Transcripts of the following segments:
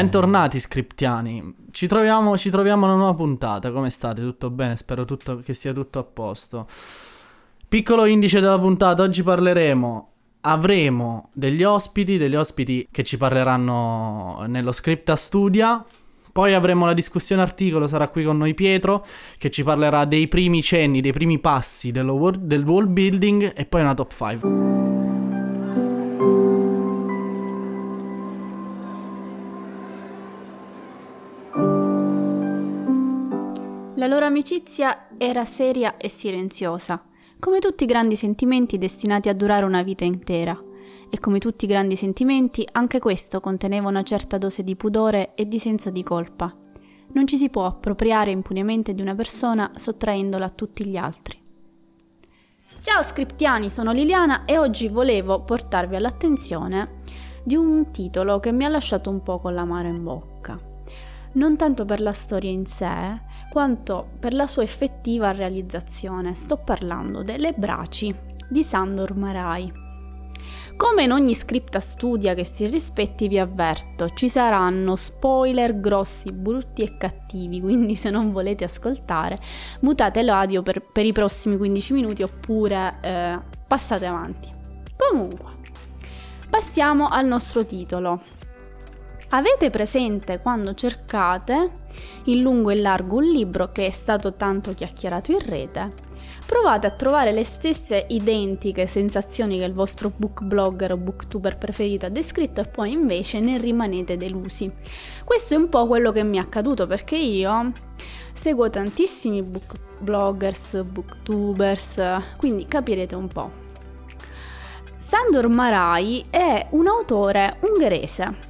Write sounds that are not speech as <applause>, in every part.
Bentornati scriptiani, ci troviamo, ci troviamo una nuova puntata, come state? Tutto bene? Spero tutto, che sia tutto a posto. Piccolo indice della puntata, oggi parleremo, avremo degli ospiti, degli ospiti che ci parleranno nello Scripta Studia, poi avremo la discussione articolo, sarà qui con noi Pietro, che ci parlerà dei primi cenni, dei primi passi world, del wall building e poi una top 5. La loro amicizia era seria e silenziosa, come tutti i grandi sentimenti destinati a durare una vita intera. E come tutti i grandi sentimenti, anche questo conteneva una certa dose di pudore e di senso di colpa. Non ci si può appropriare impunemente di una persona sottraendola a tutti gli altri. Ciao scriptiani, sono Liliana e oggi volevo portarvi all'attenzione di un titolo che mi ha lasciato un po' con l'amaro in bocca. Non tanto per la storia in sé, quanto per la sua effettiva realizzazione. Sto parlando delle braci di Sandor Marai. Come in ogni scripta studia che si rispetti vi avverto, ci saranno spoiler grossi, brutti e cattivi, quindi se non volete ascoltare mutate l'audio per, per i prossimi 15 minuti oppure eh, passate avanti. Comunque, passiamo al nostro titolo. Avete presente quando cercate in lungo e largo un libro che è stato tanto chiacchierato in rete? Provate a trovare le stesse identiche sensazioni che il vostro book blogger o booktuber preferito ha descritto e poi invece ne rimanete delusi. Questo è un po' quello che mi è accaduto perché io seguo tantissimi book bloggers, booktubers, quindi capirete un po'. Sandor Marai è un autore ungherese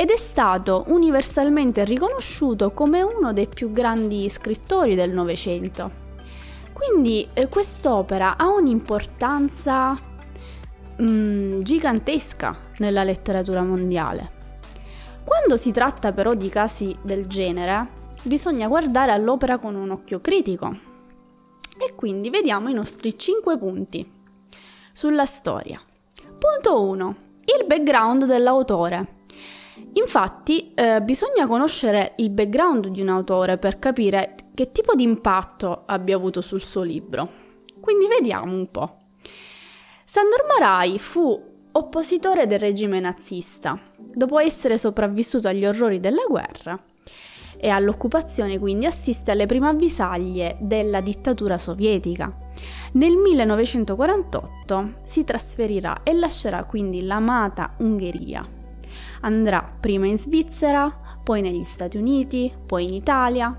ed è stato universalmente riconosciuto come uno dei più grandi scrittori del Novecento. Quindi eh, quest'opera ha un'importanza mm, gigantesca nella letteratura mondiale. Quando si tratta però di casi del genere, bisogna guardare all'opera con un occhio critico. E quindi vediamo i nostri 5 punti sulla storia. Punto 1. Il background dell'autore. Infatti eh, bisogna conoscere il background di un autore per capire che tipo di impatto abbia avuto sul suo libro. Quindi vediamo un po'. Sandor Marai fu oppositore del regime nazista, dopo essere sopravvissuto agli orrori della guerra e all'occupazione quindi assiste alle prime avvisaglie della dittatura sovietica. Nel 1948 si trasferirà e lascerà quindi l'amata Ungheria Andrà prima in Svizzera, poi negli Stati Uniti, poi in Italia.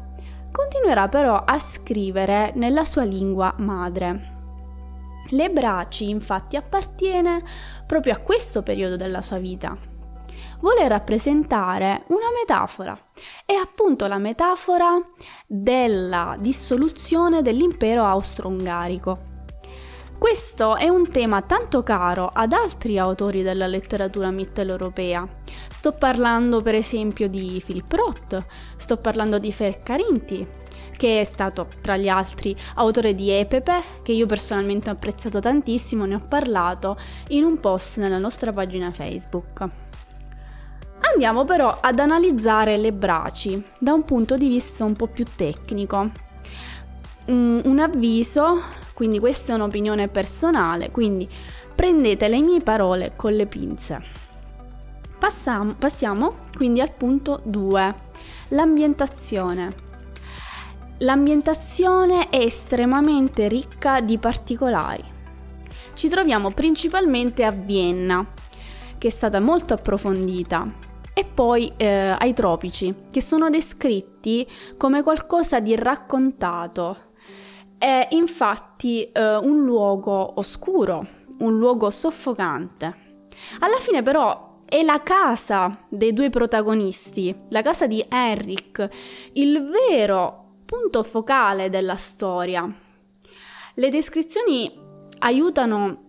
Continuerà però a scrivere nella sua lingua madre. Le Braci infatti appartiene proprio a questo periodo della sua vita. Vuole rappresentare una metafora, è appunto la metafora della dissoluzione dell'impero austro-ungarico. Questo è un tema tanto caro ad altri autori della letteratura mitteleuropea. Sto parlando per esempio di Philip Roth, sto parlando di Fer Carinti, che è stato tra gli altri autore di Epepe, che io personalmente ho apprezzato tantissimo, ne ho parlato in un post nella nostra pagina Facebook. Andiamo però ad analizzare le braci da un punto di vista un po' più tecnico. Un, un avviso quindi questa è un'opinione personale, quindi prendete le mie parole con le pinze. Passiamo, passiamo quindi al punto 2, l'ambientazione. L'ambientazione è estremamente ricca di particolari. Ci troviamo principalmente a Vienna, che è stata molto approfondita, e poi eh, ai tropici, che sono descritti come qualcosa di raccontato, è infatti eh, un luogo oscuro, un luogo soffocante. Alla fine però è la casa dei due protagonisti, la casa di Henrik, il vero punto focale della storia. Le descrizioni aiutano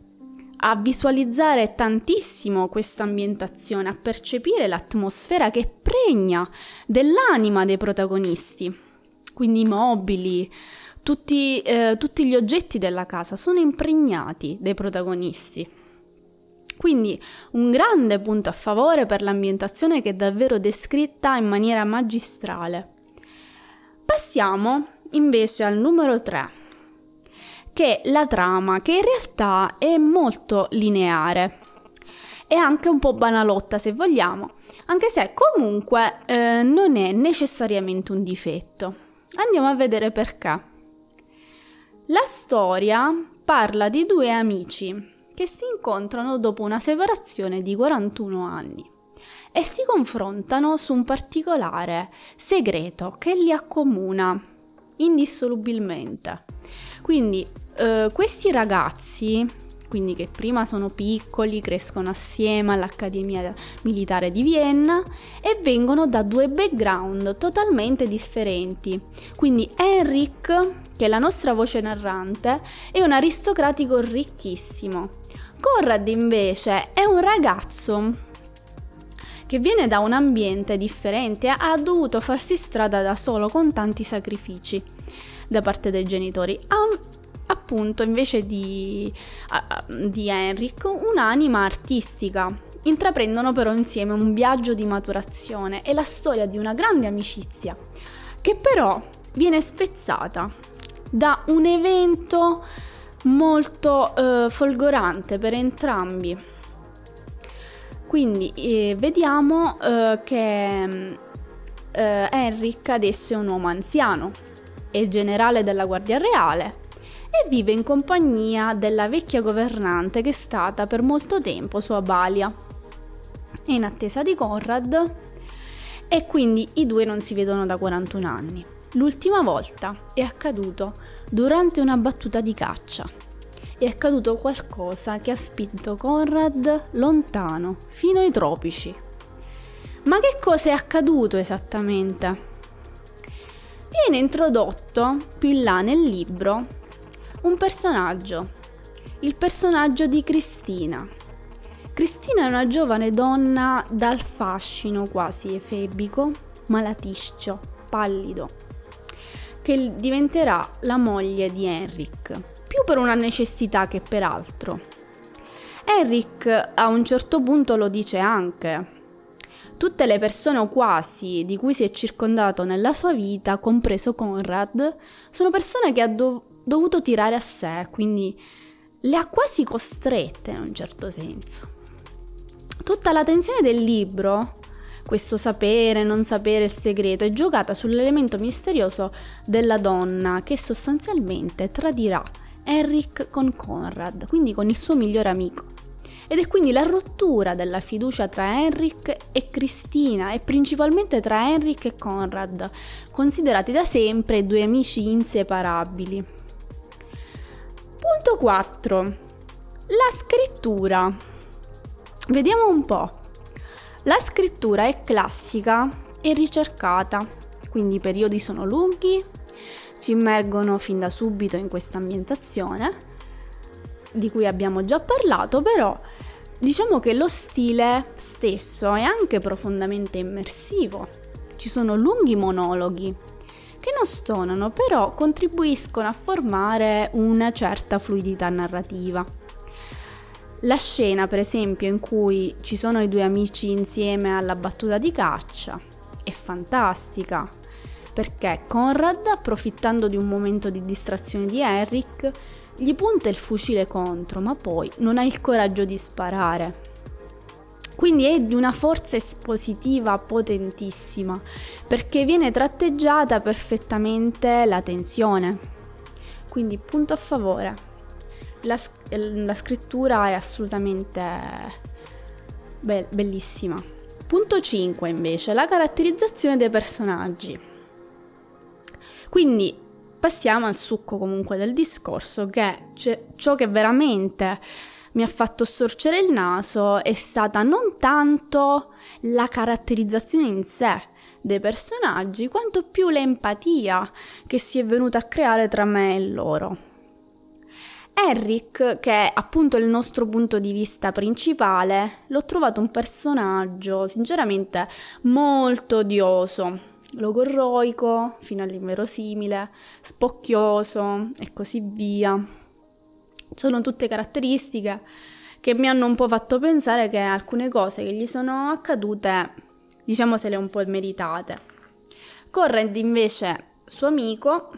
a visualizzare tantissimo questa ambientazione, a percepire l'atmosfera che pregna dell'anima dei protagonisti. Quindi i mobili, tutti, eh, tutti gli oggetti della casa sono impregnati dai protagonisti. Quindi un grande punto a favore per l'ambientazione che è davvero descritta in maniera magistrale. Passiamo invece al numero 3, che è la trama, che in realtà è molto lineare e anche un po' banalotta se vogliamo, anche se comunque eh, non è necessariamente un difetto. Andiamo a vedere perché. La storia parla di due amici che si incontrano dopo una separazione di 41 anni e si confrontano su un particolare segreto che li accomuna indissolubilmente. Quindi eh, questi ragazzi, quindi che prima sono piccoli, crescono assieme all'Accademia Militare di Vienna e vengono da due background totalmente differenti. Quindi Henrik, che è la nostra voce narrante, è un aristocratico ricchissimo Conrad invece è un ragazzo che viene da un ambiente differente ha dovuto farsi strada da solo con tanti sacrifici da parte dei genitori. Ha appunto invece di, di Henrik un'anima artistica. Intraprendono però insieme un viaggio di maturazione e la storia di una grande amicizia che però viene spezzata da un evento molto eh, folgorante per entrambi. Quindi eh, vediamo eh, che eh, Henrik adesso è un uomo anziano, è generale della Guardia Reale e vive in compagnia della vecchia governante che è stata per molto tempo sua balia. È in attesa di Conrad e quindi i due non si vedono da 41 anni. L'ultima volta è accaduto durante una battuta di caccia. È accaduto qualcosa che ha spinto Conrad lontano, fino ai tropici. Ma che cosa è accaduto esattamente? Viene introdotto più in là nel libro un personaggio, il personaggio di Cristina. Cristina è una giovane donna dal fascino quasi efebico, malaticcio, pallido, che diventerà la moglie di Henrik, più per una necessità che per altro. Henrik a un certo punto lo dice anche. Tutte le persone o quasi di cui si è circondato nella sua vita, compreso Conrad, sono persone che ha dov- dovuto tirare a sé, quindi le ha quasi costrette in un certo senso. Tutta la tensione del libro questo sapere, non sapere il segreto, è giocata sull'elemento misterioso della donna che sostanzialmente tradirà Henrik con Conrad, quindi con il suo migliore amico. Ed è quindi la rottura della fiducia tra Henrik e Cristina e principalmente tra Henrik e Conrad, considerati da sempre due amici inseparabili. Punto 4. La scrittura. Vediamo un po'. La scrittura è classica e ricercata, quindi i periodi sono lunghi, ci immergono fin da subito in questa ambientazione, di cui abbiamo già parlato, però diciamo che lo stile stesso è anche profondamente immersivo. Ci sono lunghi monologhi che non stonano, però contribuiscono a formare una certa fluidità narrativa. La scena, per esempio, in cui ci sono i due amici insieme alla battuta di caccia è fantastica, perché Conrad, approfittando di un momento di distrazione di Eric, gli punta il fucile contro, ma poi non ha il coraggio di sparare. Quindi è di una forza espositiva potentissima, perché viene tratteggiata perfettamente la tensione. Quindi punto a favore la, la scrittura è assolutamente be- bellissima. Punto 5 invece, la caratterizzazione dei personaggi. Quindi passiamo al succo comunque del discorso che ciò che veramente mi ha fatto storcere il naso è stata non tanto la caratterizzazione in sé dei personaggi, quanto più l'empatia che si è venuta a creare tra me e loro. Eric, che è appunto il nostro punto di vista principale, l'ho trovato un personaggio sinceramente molto odioso, logorroico, fino all'inverosimile, spocchioso e così via. Sono tutte caratteristiche che mi hanno un po' fatto pensare che alcune cose che gli sono accadute, diciamo se le un po' meritate. Conrad invece, suo amico,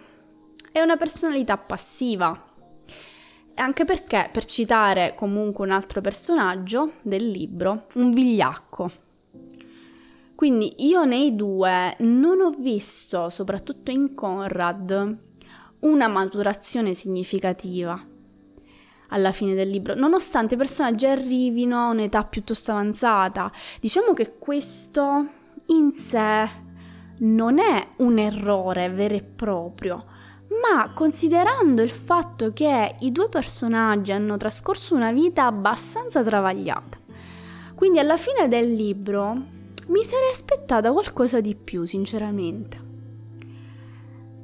è una personalità passiva. Anche perché, per citare comunque un altro personaggio del libro, un vigliacco. Quindi io nei due non ho visto, soprattutto in Conrad, una maturazione significativa alla fine del libro, nonostante i personaggi arrivino a un'età piuttosto avanzata. Diciamo che questo in sé non è un errore vero e proprio, ma considerando il fatto che i due personaggi hanno trascorso una vita abbastanza travagliata. Quindi alla fine del libro mi sarei aspettata qualcosa di più, sinceramente.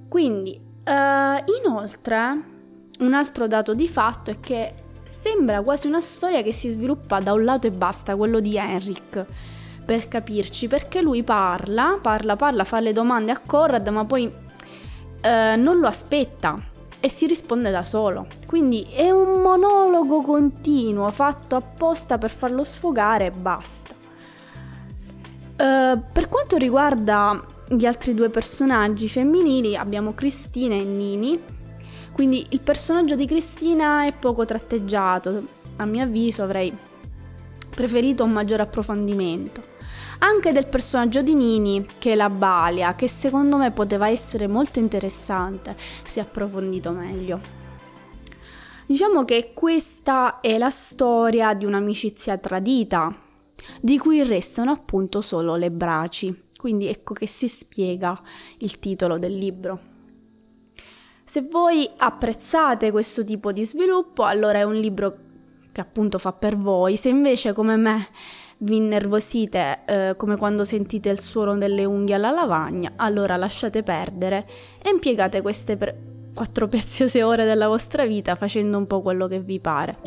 Quindi, uh, inoltre, un altro dato di fatto è che sembra quasi una storia che si sviluppa da un lato e basta, quello di Henrik, per capirci, perché lui parla, parla, parla, fa le domande a Conrad, ma poi uh, non lo aspetta e si risponde da solo. Quindi è un monologo continuo fatto apposta per farlo sfogare e basta. Uh, per quanto riguarda gli altri due personaggi femminili, abbiamo Cristina e Nini. Quindi il personaggio di Cristina è poco tratteggiato, a mio avviso avrei preferito un maggiore approfondimento. Anche del personaggio di Nini, che è la Balia, che secondo me poteva essere molto interessante se approfondito meglio. Diciamo che questa è la storia di un'amicizia tradita, di cui restano appunto solo le braci. Quindi ecco che si spiega il titolo del libro. Se voi apprezzate questo tipo di sviluppo, allora è un libro che appunto fa per voi. Se invece come me vi innervosite eh, come quando sentite il suono delle unghie alla lavagna, allora lasciate perdere e impiegate queste pre- quattro <laughs> preziose ore della vostra vita facendo un po' quello che vi pare.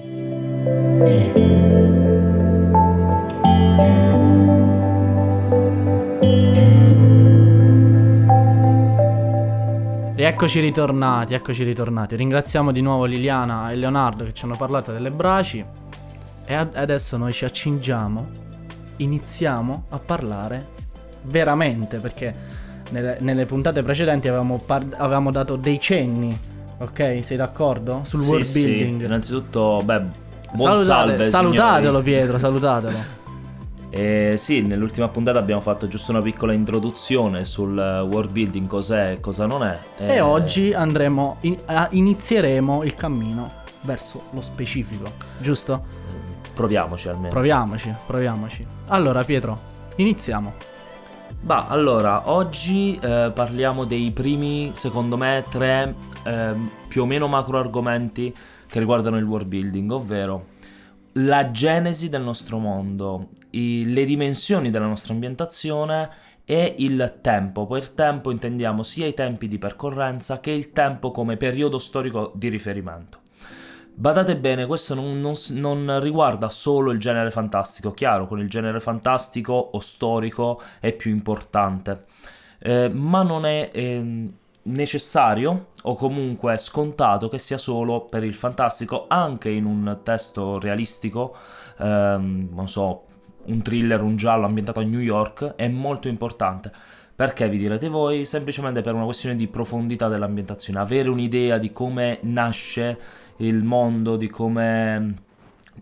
Rieccoci ritornati, eccoci ritornati. Ringraziamo di nuovo Liliana e Leonardo che ci hanno parlato delle braci. E adesso noi ci accingiamo, iniziamo a parlare veramente, perché nelle, nelle puntate precedenti avevamo, par- avevamo, dato dei cenni, ok? Sei d'accordo? Sul sì, world building. Sì. Innanzitutto, beh, buon Salutate, salve, Salutatelo signori. Pietro, salutatelo. <laughs> Eh, sì, nell'ultima puntata abbiamo fatto giusto una piccola introduzione sul world building, cos'è e cosa non è. E, e oggi andremo, in, inizieremo il cammino verso lo specifico, giusto? Proviamoci almeno. Proviamoci, proviamoci. Allora Pietro, iniziamo. Bah, allora, oggi eh, parliamo dei primi, secondo me, tre eh, più o meno macro argomenti che riguardano il world building, ovvero la genesi del nostro mondo, i, le dimensioni della nostra ambientazione e il tempo. Per tempo intendiamo sia i tempi di percorrenza che il tempo come periodo storico di riferimento. Badate bene, questo non, non, non, riguarda solo il genere fantastico, chiaro, con il genere fantastico o storico è più importante, eh, ma non è eh, necessario o comunque scontato che sia solo per il fantastico, anche in un testo realistico, ehm, non so, un thriller, un giallo ambientato a New York, è molto importante. Perché vi direte voi? Semplicemente per una questione di profondità dell'ambientazione, avere un'idea di come nasce il mondo, di come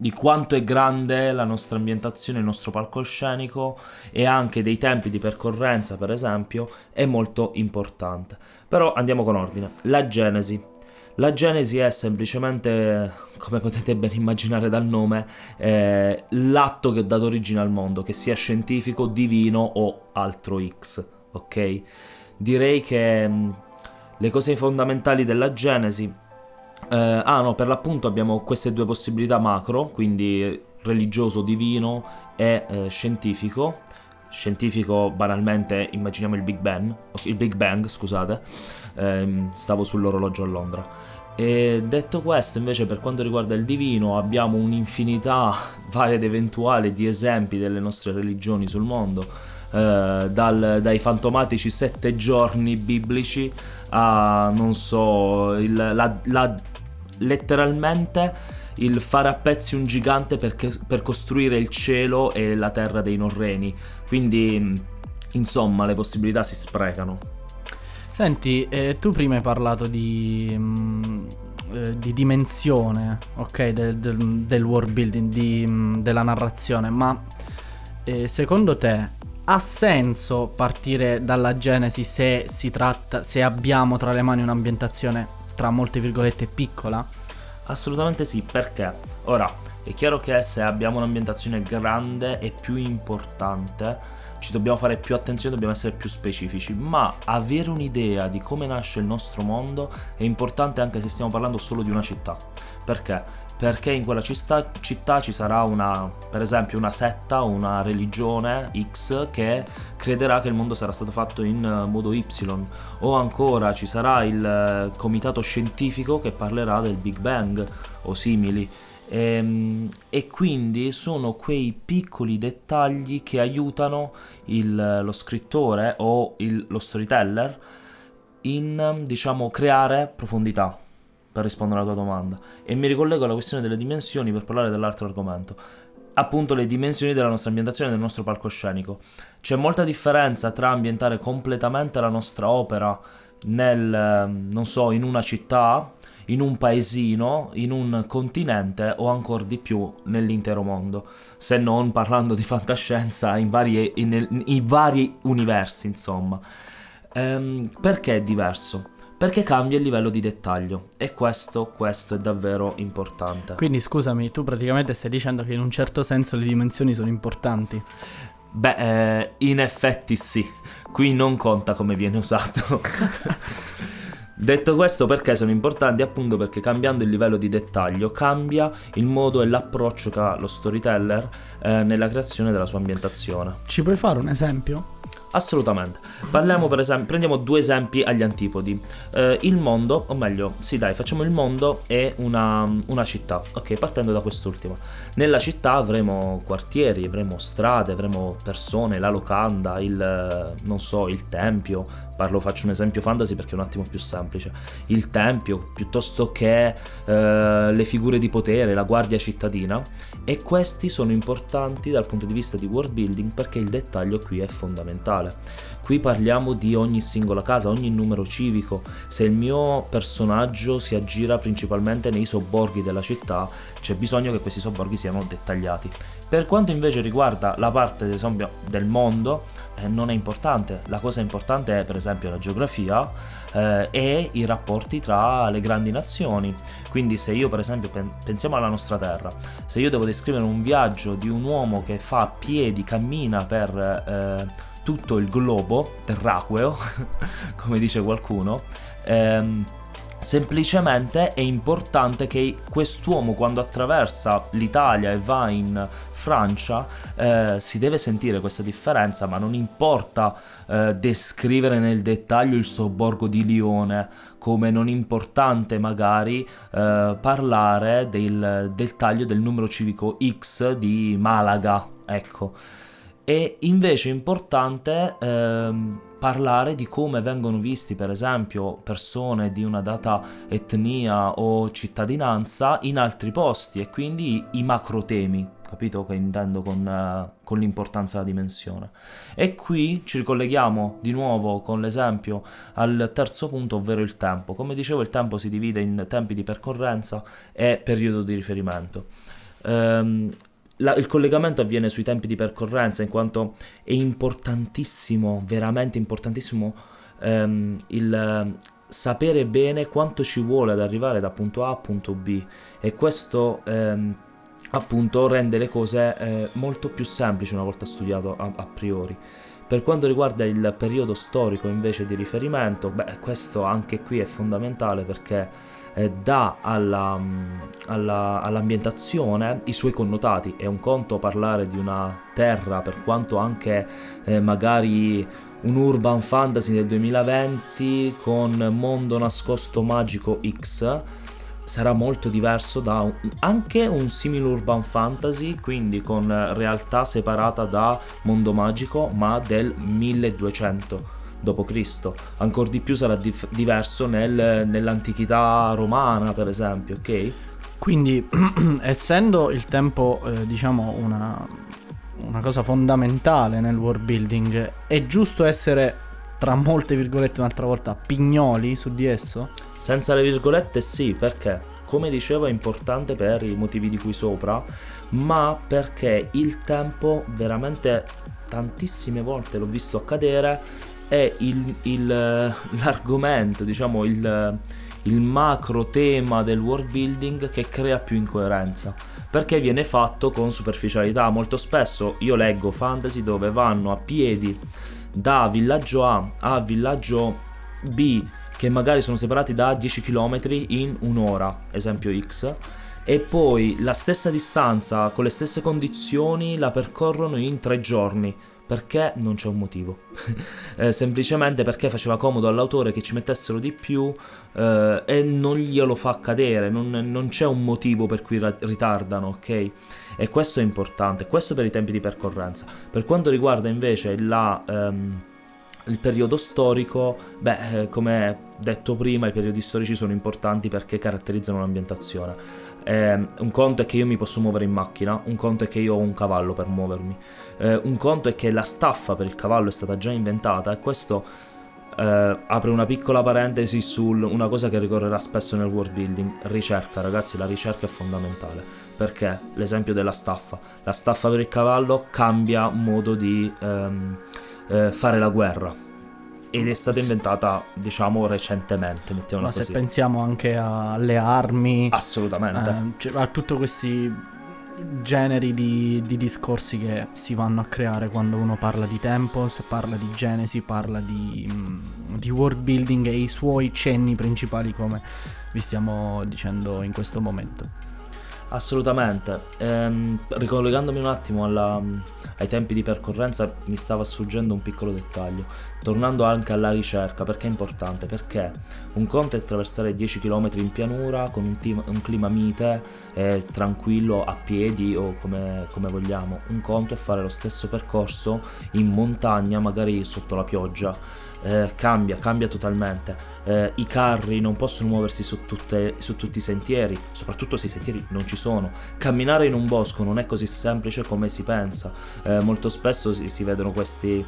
di quanto è grande la nostra ambientazione, il nostro palcoscenico e anche dei tempi di percorrenza, per esempio, è molto importante. Però andiamo con ordine. La genesi. La genesi è semplicemente, come potete ben immaginare dal nome, eh, l'atto che ha dato origine al mondo, che sia scientifico, divino o altro X, ok? Direi che mh, le cose fondamentali della genesi eh, ah no, per l'appunto abbiamo queste due possibilità macro, quindi religioso, divino e eh, scientifico. Scientifico, banalmente, immaginiamo il Big Bang, il Big Bang, scusate, eh, stavo sull'orologio a Londra. E detto questo, invece, per quanto riguarda il divino, abbiamo un'infinità <laughs> varia ed eventuale di esempi delle nostre religioni sul mondo. Eh, dal, dai fantomatici sette giorni biblici a non so il, la, la, letteralmente il fare a pezzi un gigante perché, per costruire il cielo e la terra dei Norreni. Quindi, insomma, le possibilità si sprecano. Senti, eh, tu prima hai parlato di, mh, eh, di dimensione, ok, del, del, del world building, di, mh, della narrazione, ma eh, secondo te ha senso partire dalla genesi se si tratta, se abbiamo tra le mani un'ambientazione tra molte virgolette piccola? Assolutamente sì, perché ora è chiaro che se abbiamo un'ambientazione grande e più importante, ci dobbiamo fare più attenzione, dobbiamo essere più specifici, ma avere un'idea di come nasce il nostro mondo è importante anche se stiamo parlando solo di una città. Perché? Perché in quella città, città ci sarà una, per esempio, una setta una religione X che crederà che il mondo sarà stato fatto in modo Y, o ancora ci sarà il eh, comitato scientifico che parlerà del Big Bang o simili. Ehm, e, quindi sono quei piccoli dettagli che aiutano il, lo scrittore o il, lo storyteller in diciamo creare profondità per rispondere alla tua domanda. E mi ricollego alla questione delle dimensioni per parlare dell'altro argomento. Appunto le dimensioni della nostra ambientazione del nostro palcoscenico. C'è molta differenza tra ambientare completamente la nostra opera nel non so in una città in un paesino, in un continente o ancora di più nell'intero mondo, se non parlando di fantascienza in, varie, in, in vari universi, insomma. Ehm, perché è diverso? Perché cambia il livello di dettaglio e questo, questo è davvero importante. Quindi scusami, tu praticamente stai dicendo che in un certo senso le dimensioni sono importanti. Beh, eh, in effetti sì, qui non conta come viene usato. <laughs> Detto questo, perché sono importanti? Appunto perché cambiando il livello di dettaglio cambia il modo e l'approccio che ha lo storyteller eh, nella creazione della sua ambientazione. Ci puoi fare un esempio? Assolutamente. Parliamo per esempio, prendiamo due esempi agli antipodi. Eh, il mondo, o meglio, sì dai, facciamo il mondo e una, una, città. Ok, partendo da quest'ultima. Nella città avremo quartieri, avremo strade, avremo persone, la locanda, il, non so, il tempio. Parlo, faccio un esempio fantasy perché è un attimo più semplice. Il tempio, piuttosto che eh, le figure di potere, la guardia cittadina. E questi sono importanti dal punto di vista di world building perché il dettaglio qui è fondamentale. Qui parliamo di ogni singola casa, ogni numero civico. Se il mio personaggio si aggira principalmente nei sobborghi della città, c'è bisogno che questi sobborghi siano dettagliati. Per quanto invece riguarda la parte esempio del mondo, eh, non è importante. La cosa importante è per esempio la geografia eh, e i rapporti tra le grandi nazioni. Quindi se io per esempio pensiamo alla nostra terra, se io devo descrivere un viaggio di un uomo che fa a piedi, cammina per... Eh, tutto il globo terraqueo, <laughs> come dice qualcuno, ehm, semplicemente è importante che quest'uomo quando attraversa l'Italia e va in Francia eh, si deve sentire questa differenza, ma non importa eh, descrivere nel dettaglio il sobborgo di Lione, come non importante magari eh, parlare del, del taglio del numero civico X di Malaga, ecco. È invece importante ehm, parlare di come vengono visti, per esempio, persone di una data etnia o cittadinanza in altri posti e quindi i macro temi, capito che intendo con, uh, con, l'importanza della dimensione. E qui ci ricolleghiamo di nuovo con l'esempio al terzo punto, ovvero il tempo. Come dicevo, il tempo si divide in tempi di percorrenza e periodo di riferimento. Um, la, il collegamento avviene sui tempi di percorrenza, in quanto è importantissimo, veramente importantissimo, ehm, il sapere bene quanto ci vuole ad arrivare da punto A a punto B e questo ehm, appunto rende le cose eh, molto più semplici una volta studiato a, a priori. Per quanto riguarda il periodo storico invece di riferimento, beh, questo anche qui è fondamentale perché eh, dà alla, mm, alla, all'ambientazione i suoi connotati. È un conto parlare di una terra, per quanto anche eh, magari un urban fantasy del 2020 con mondo nascosto magico X sarà molto diverso da un, anche un simile urban fantasy, quindi con realtà separata da mondo magico, ma del 1200 d.C. Ancora di più sarà dif- diverso nel, nell'antichità romana, per esempio, ok? Quindi, <clears throat> essendo il tempo, eh, diciamo, una, una cosa fondamentale nel world building, è giusto essere, tra molte virgolette, un'altra volta, pignoli su di esso? Senza le virgolette sì, perché? Come dicevo è importante per i motivi di cui sopra, ma perché il tempo veramente tantissime volte l'ho visto accadere è il, il, <laughs> l'argomento, diciamo il, il macro tema del world building che crea più incoerenza perché viene fatto con superficialità. Molto spesso io leggo fantasy dove vanno a piedi da villaggio A a villaggio B che magari sono separati da 10 km in un'ora, esempio X, e poi la stessa distanza con le stesse condizioni la percorrono in tre giorni. Perché non c'è un motivo. <laughs> eh, semplicemente perché faceva comodo all'autore che ci mettessero di più eh, e non glielo fa accadere, non, non, c'è un motivo per cui ritardano, ok? E questo è importante, questo per i tempi di percorrenza. Per quanto riguarda invece la... Um, il periodo storico, beh, eh, come detto prima, i periodi storici sono importanti perché caratterizzano l'ambientazione. Eh, un conto è che io mi posso muovere in macchina, un conto è che io ho un cavallo per muovermi, eh, un conto è che la staffa per il cavallo è stata già inventata e questo eh, apre una piccola parentesi su una cosa che ricorrerà spesso nel world building, ricerca. Ragazzi, la ricerca è fondamentale. Perché l'esempio della staffa, la staffa per il cavallo cambia modo di ehm, eh, fare la guerra ed è stata inventata diciamo recentemente mettiamola ma così. se pensiamo anche alle armi assolutamente eh, cioè, a tutti questi generi di, di, discorsi che si vanno a creare quando uno parla di tempo se parla di genesi parla di, mm, di world building e i suoi cenni principali come vi stiamo dicendo in questo momento Assolutamente. Ehm, ricollegandomi un attimo alla, ai tempi di percorrenza, mi stava sfuggendo un piccolo dettaglio. Tornando anche alla ricerca, perché è importante? Perché un conto è attraversare 10 km in pianura con un, team, un clima mite e tranquillo a piedi o come, come vogliamo. Un conto è fare lo stesso percorso in montagna, magari sotto la pioggia eh, cambia, cambia totalmente. Eh, I carri non possono muoversi su, tutte, su, tutti i sentieri, soprattutto se i sentieri non ci sono. Camminare in un bosco non è così semplice come si pensa. Eh, molto spesso si, si vedono questi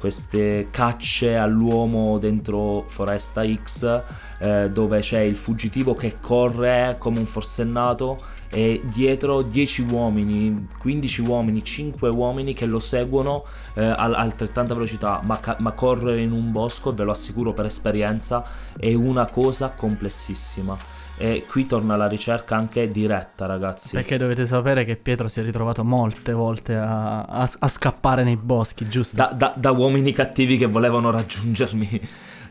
queste cacce all'uomo dentro Foresta X eh, dove c'è il fuggitivo che corre come un forsennato e dietro 10 uomini, 15 uomini, 5 uomini che lo seguono eh, a altrettanta velocità, ma, ca- ma correre in un bosco, ve lo assicuro per esperienza, è una cosa complessissima. E qui torna la ricerca anche diretta, ragazzi. Perché dovete sapere che Pietro si è ritrovato molte volte a, a, a scappare nei boschi, giusto? Da, da, da, uomini cattivi che volevano raggiungermi.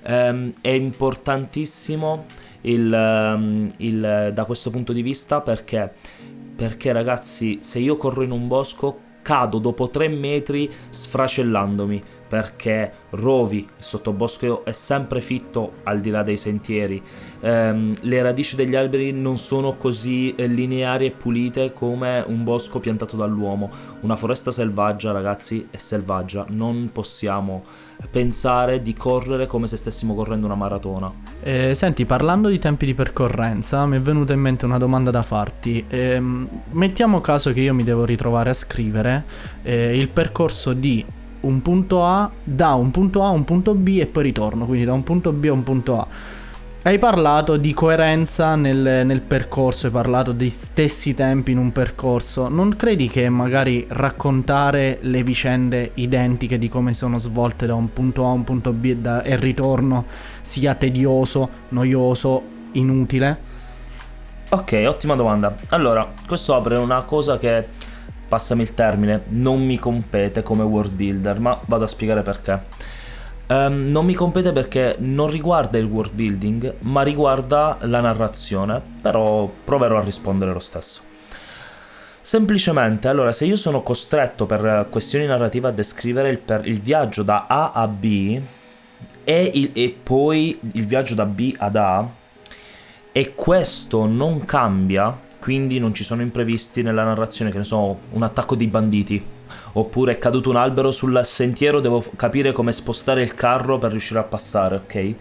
Um, è importantissimo il, um, il, da questo punto di vista perché, perché, ragazzi, se io corro in un bosco, cado dopo tre metri sfracellandomi perché rovi, il sottobosco è sempre fitto al di là dei sentieri, ehm, le radici degli alberi non sono così eh, lineari e pulite come un bosco piantato dall'uomo. Una foresta selvaggia, ragazzi, è selvaggia, non possiamo pensare di correre come se stessimo correndo una maratona. Eh, senti, parlando di tempi di percorrenza, mi è venuta in mente una domanda da farti. Eh, mettiamo caso che io mi devo ritrovare a scrivere eh, il percorso di un punto A da un punto A a un punto B e poi ritorno, quindi da un punto B a un punto A. Hai parlato di coerenza nel, nel, percorso, hai parlato dei stessi tempi in un percorso. Non credi che magari raccontare le vicende identiche di come sono svolte da un punto A a un punto B e, da, e ritorno sia tedioso, noioso, inutile? Ok, ottima domanda. Allora, questo apre una cosa che passami il termine, non mi compete come world builder, ma vado a spiegare perché. Um, non mi compete perché non riguarda il world building, ma riguarda la narrazione, però proverò a rispondere lo stesso. Semplicemente, allora, se io sono costretto per questioni narrative a descrivere il, il viaggio da A a B e, il, e poi il viaggio da B ad A, e questo non cambia, quindi non ci sono imprevisti nella narrazione, che ne so, un attacco di banditi, oppure è caduto un albero sul sentiero, devo capire come spostare il carro per riuscire a passare, ok?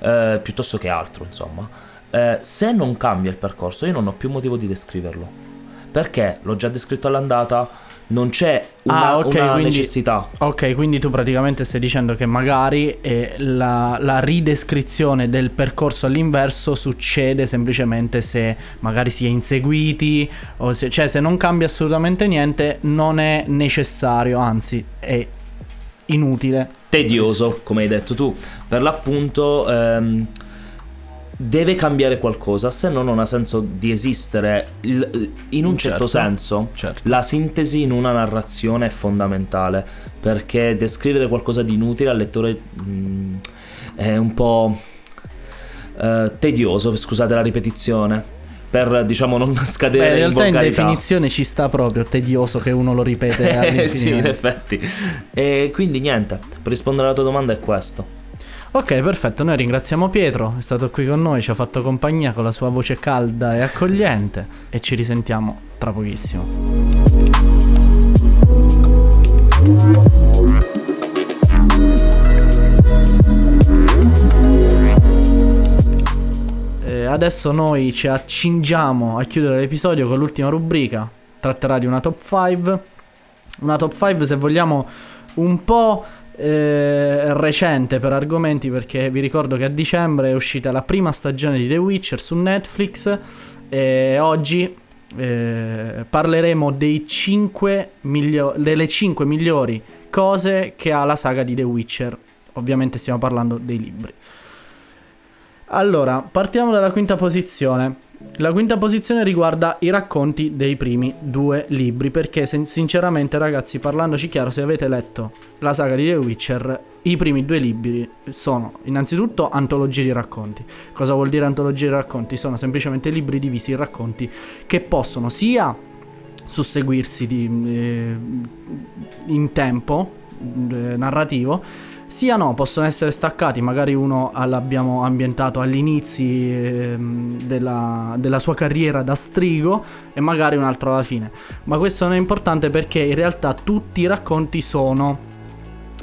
Eh, piuttosto che altro, insomma. eh, se non cambia il percorso io non ho più motivo di descriverlo. Perché l'ho già descritto all'andata, non c'è una, Ah, ok, una quindi- necessità. Ok, quindi tu praticamente stai dicendo che magari eh, la, la ridescrizione del percorso all'inverso succede semplicemente se magari si è inseguiti, o se, cioè se non cambia assolutamente niente non è necessario, anzi è inutile. tedioso, come hai detto tu. Per l'appunto ehm, deve cambiare qualcosa, se no non ha senso di esistere. Il- in un certo, Certo, senso, certo. la sintesi in una narrazione è fondamentale, perché descrivere qualcosa di inutile al lettore mm, è un po' eh, tedioso, scusate la ripetizione. Per diciamo non <laughs> scadere Beh, in in realtà in volgarità. definizione ci sta proprio tedioso che uno lo ripete <laughs> Eh, sì, in effetti. E quindi niente, per rispondere alla tua domanda è questo. Ok, perfetto. Noi ringraziamo Pietro, è stato qui con noi, ci ha fatto compagnia con la sua voce calda e accogliente e ci risentiamo tra pochissimo. Eh, adesso noi ci accingiamo a chiudere l'episodio con l'ultima rubrica. Tratterà di una top 5. Una top 5 se vogliamo un po' eh, recente per argomenti perché vi ricordo che a dicembre è uscita la prima stagione di The Witcher su Netflix e oggi eh, parleremo dei 5 miglio- delle 5 migliori cose che ha la saga di The Witcher. Ovviamente stiamo parlando dei libri. Allora, partiamo dalla quinta posizione. La quinta posizione riguarda i racconti dei primi due libri, perché sin- sinceramente ragazzi, parlandoci chiaro, se avete letto la saga di The Witcher, i primi due libri sono innanzitutto antologie di racconti. Cosa vuol dire antologie di racconti? Sono semplicemente libri divisi in racconti che possono sia susseguirsi di, eh, in tempo eh, narrativo, sia no, possono essere staccati, magari uno l'abbiamo ambientato agli inizi ehm, della, della sua carriera da strigo e magari un altro alla fine. Ma questo non è importante perché in realtà tutti i racconti sono,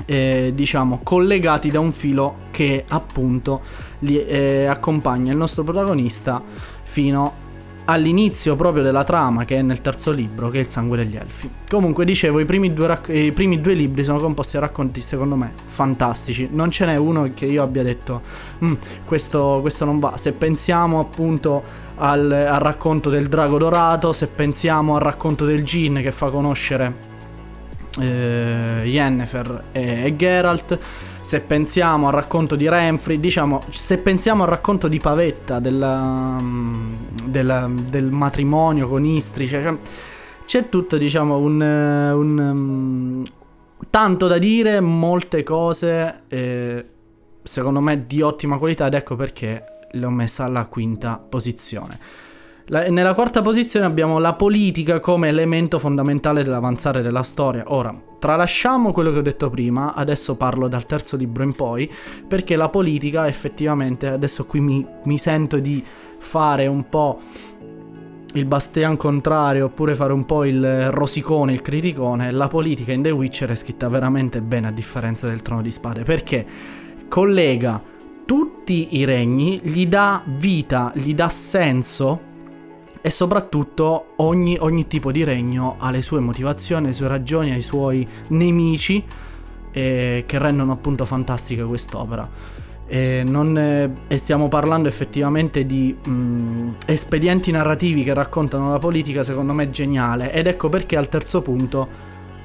eh, diciamo, collegati da un filo che appunto li, eh, accompagna il nostro protagonista fino all'inizio proprio della trama che è nel terzo libro, che è il sangue degli elfi. Comunque dicevo, i primi due, rac- i primi due libri sono composti da racconti secondo me fantastici. Non ce n'è uno che io abbia detto, "Mm, questo, questo non va. Se pensiamo appunto al, al racconto del drago dorato, se pensiamo al racconto del Gin che fa conoscere eh, Yennefer e, e Geralt. Se pensiamo al racconto di Renfri, diciamo, se pensiamo al racconto di Pavetta della- mm, della- del matrimonio con Istri, cioè, c'è tutto, diciamo, un, un, mm, tanto da dire, molte cose, eh, secondo me di ottima qualità ed ecco perché l'ho messa alla quinta posizione. La- nella quarta posizione abbiamo la politica come elemento fondamentale dell'avanzare della storia. Ora, tralasciamo quello che ho detto prima, adesso parlo dal terzo libro in poi, perché la politica effettivamente, adesso qui mi, mi sento di fare un po' il Bastian contrario oppure fare un po' il rosicone, il criticone, la politica in The Witcher è scritta veramente bene a differenza del Trono di Spade, perché collega tutti i regni, gli dà vita, gli dà senso e soprattutto ogni, ogni tipo di regno ha le sue motivazioni, le sue ragioni, ha i suoi nemici eh, che rendono appunto fantastica quest'opera. E, non, eh, e stiamo parlando effettivamente di mh, espedienti narrativi che raccontano la politica, secondo me geniale. Ed ecco perché al terzo punto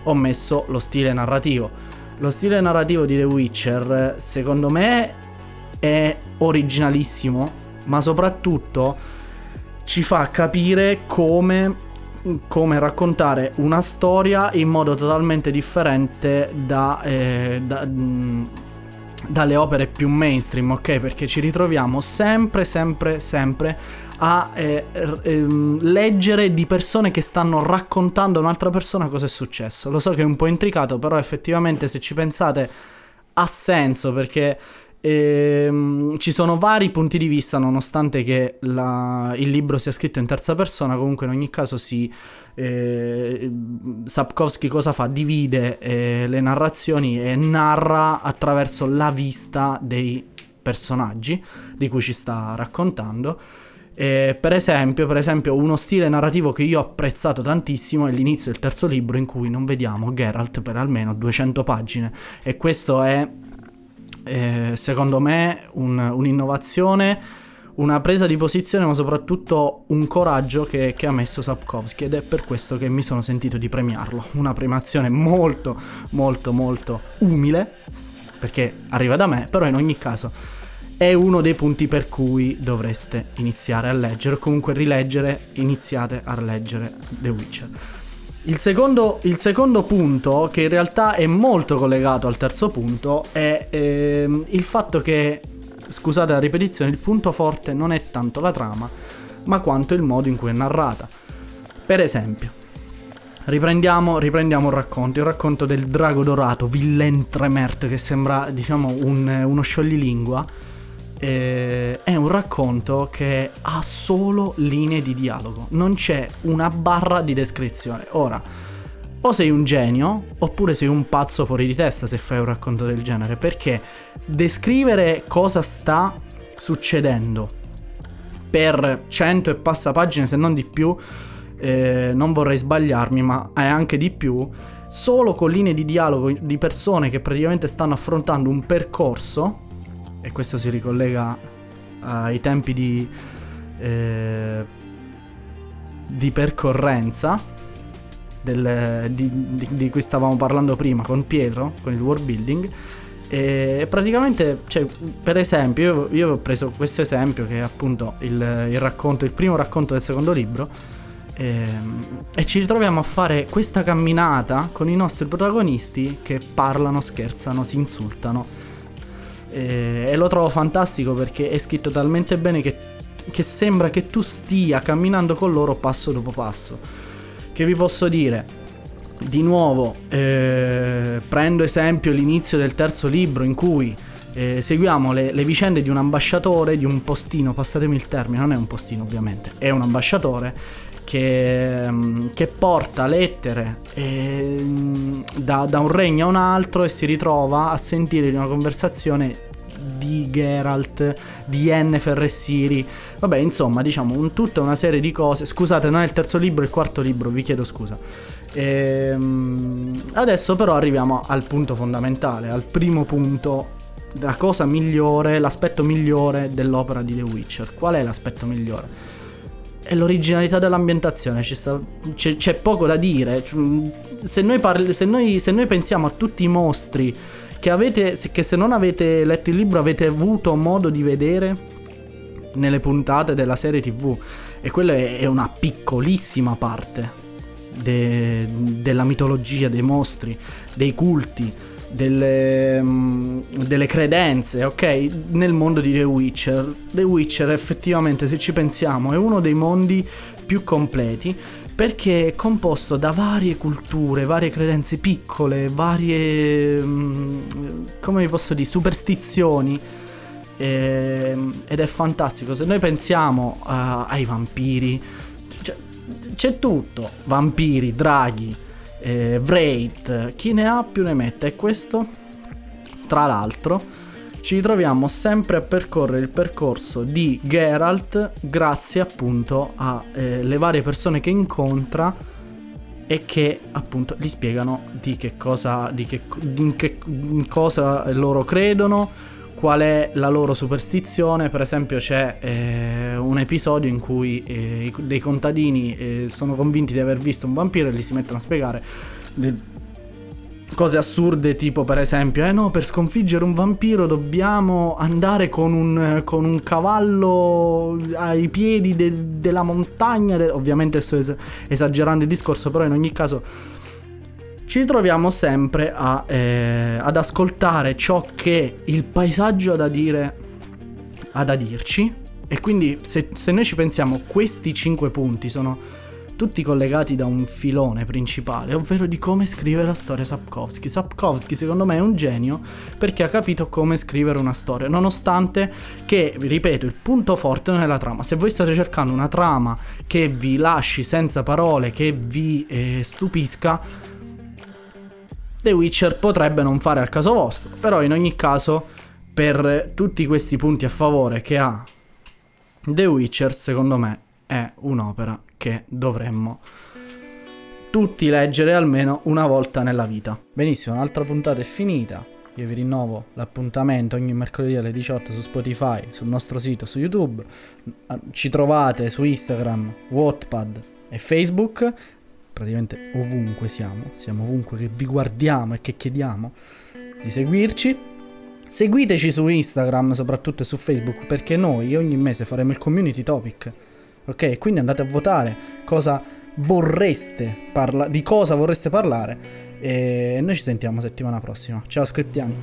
ho messo lo stile narrativo. Lo stile narrativo di The Witcher, secondo me, è originalissimo, ma soprattutto ci fa capire come, come raccontare una storia in modo totalmente differente da, eh, da- mh, dalle opere più mainstream, ok? Perché ci ritroviamo sempre, sempre, sempre a eh, ehm, leggere di persone che stanno raccontando a un'altra persona cosa è successo. Lo so che è un po' intricato, però effettivamente se ci pensate ha senso perché ehm, ci sono vari punti di vista nonostante che la- il libro sia scritto in terza persona, comunque in ogni caso si... Eh, Sapkowski cosa fa? Divide eh, le narrazioni e narra attraverso la vista dei personaggi di cui ci sta raccontando. Eh, per, esempio, per esempio, uno stile narrativo che io ho apprezzato tantissimo è l'inizio del terzo libro in cui non vediamo Geralt per almeno 200 pagine e questo è eh, secondo me un, un'innovazione una presa di posizione ma soprattutto un coraggio che, che, ha messo Sapkowski ed è per questo che mi sono sentito di premiarlo. Una premiazione molto molto molto umile perché arriva da me però in ogni caso è uno dei punti per cui dovreste iniziare a leggere o comunque rileggere iniziate a leggere The Witcher il secondo, il secondo, punto, che in realtà è molto collegato al terzo punto, è ehm, il fatto che, scusate la ripetizione, il punto forte non è tanto la trama, ma quanto il modo in cui è narrata. Per esempio, riprendiamo, riprendiamo un racconto, il racconto del drago dorato, Villain Tremert, che sembra, diciamo, un, uno scioglilingua eh, è un racconto che ha solo linee di dialogo, non c'è una barra di descrizione. Ora, o sei un genio oppure sei un pazzo fuori di testa se fai un racconto del genere, perché descrivere cosa sta succedendo per cento e passa pagine, se non di più, eh, non vorrei sbagliarmi, ma è anche di più, solo con linee di dialogo di persone che praticamente stanno affrontando un percorso e questo si ricollega ai tempi di, eh, di percorrenza del, di, di, di, cui stavamo parlando prima con Pietro, con il world building. E praticamente, cioè, per esempio, io, io, ho preso questo esempio che è appunto il, il racconto, il primo racconto del secondo libro. Ehm, e ci ritroviamo a fare questa camminata con i nostri protagonisti che parlano, scherzano, si insultano e, e lo trovo fantastico perché è scritto talmente bene che, che sembra che tu stia camminando con loro passo dopo passo. Che vi posso dire? Di nuovo, eh, prendo esempio l'inizio del terzo libro in cui eh, seguiamo le, le, vicende di un ambasciatore, di un postino, passatemi il termine, non è un postino ovviamente, è un ambasciatore che, mm, che porta lettere eh, da, da, un regno a un altro e si ritrova a sentire di una conversazione di Geralt, di Yennefer e Siri. Vabbè, insomma, diciamo, un, tutta una serie di cose. Scusate, non è il terzo libro, è il quarto libro, vi chiedo scusa. Ehm, adesso però arriviamo al punto fondamentale, al primo punto, la cosa migliore, l'aspetto migliore dell'opera di The Witcher. Qual è l'aspetto migliore? È l'originalità dell'ambientazione, sta, c'è, c'è, poco da dire. Se noi, parli, se, noi, se noi pensiamo a tutti i mostri che, avete, che se non avete letto il libro avete avuto modo di vedere nelle puntate della serie tv e quella è una piccolissima parte de, della mitologia, dei mostri, dei culti, delle, mm, delle, credenze, ok? Nel mondo di The Witcher. The Witcher effettivamente, se ci pensiamo, è uno dei mondi più completi perché è composto da varie culture, varie credenze piccole, varie, mm, come vi posso dire, superstizioni. E, ehm, ed è fantastico. Se noi pensiamo uh, ai vampiri, cioè, c'è tutto: vampiri, draghi, eh, Wraith, chi ne ha più ne mette. E questo, tra l'altro, ci ritroviamo sempre a percorrere il percorso di Geralt grazie appunto alle eh, varie persone che incontra e che appunto gli spiegano di che cosa, di che, in che in cosa loro credono, qual è la loro superstizione. Per esempio c'è eh, un episodio in cui eh, dei contadini eh, sono convinti di aver visto un vampiro e gli si mettono a spiegare cose assurde tipo per esempio eh no per sconfiggere un vampiro dobbiamo andare con un, con un cavallo ai piedi de, della montagna de... ovviamente sto es- esagerando il discorso però in ogni caso ci ritroviamo sempre a, eh, ad ascoltare ciò che il paesaggio ha da dire ha da dirci. E quindi se, se noi ci pensiamo questi cinque punti sono tutti collegati da un filone principale, ovvero di come scrive la storia Sapkowski. Sapkowski secondo me è un genio perché ha capito come scrivere una storia, nonostante che, ripeto, il punto forte non è la trama. Se voi state cercando una trama che vi lasci senza parole, che vi eh, stupisca, The Witcher potrebbe non fare al caso vostro, però in ogni caso per tutti questi punti a favore che ha The Witcher, secondo me è un'opera che dovremmo tutti leggere almeno una volta nella vita. Benissimo, un'altra puntata è finita. Io vi rinnovo l'appuntamento ogni mercoledì alle 18 su Spotify, sul nostro sito, su YouTube. Ci trovate su Instagram, Wattpad e Facebook. Praticamente ovunque siamo, siamo ovunque che vi guardiamo e che chiediamo di seguirci. Seguiteci su Instagram, soprattutto su Facebook, perché noi ogni mese faremo il community topic. Ok? Quindi andate a votare cosa vorreste parlare, di cosa vorreste parlare. E noi ci sentiamo settimana prossima. Ciao scriptiani.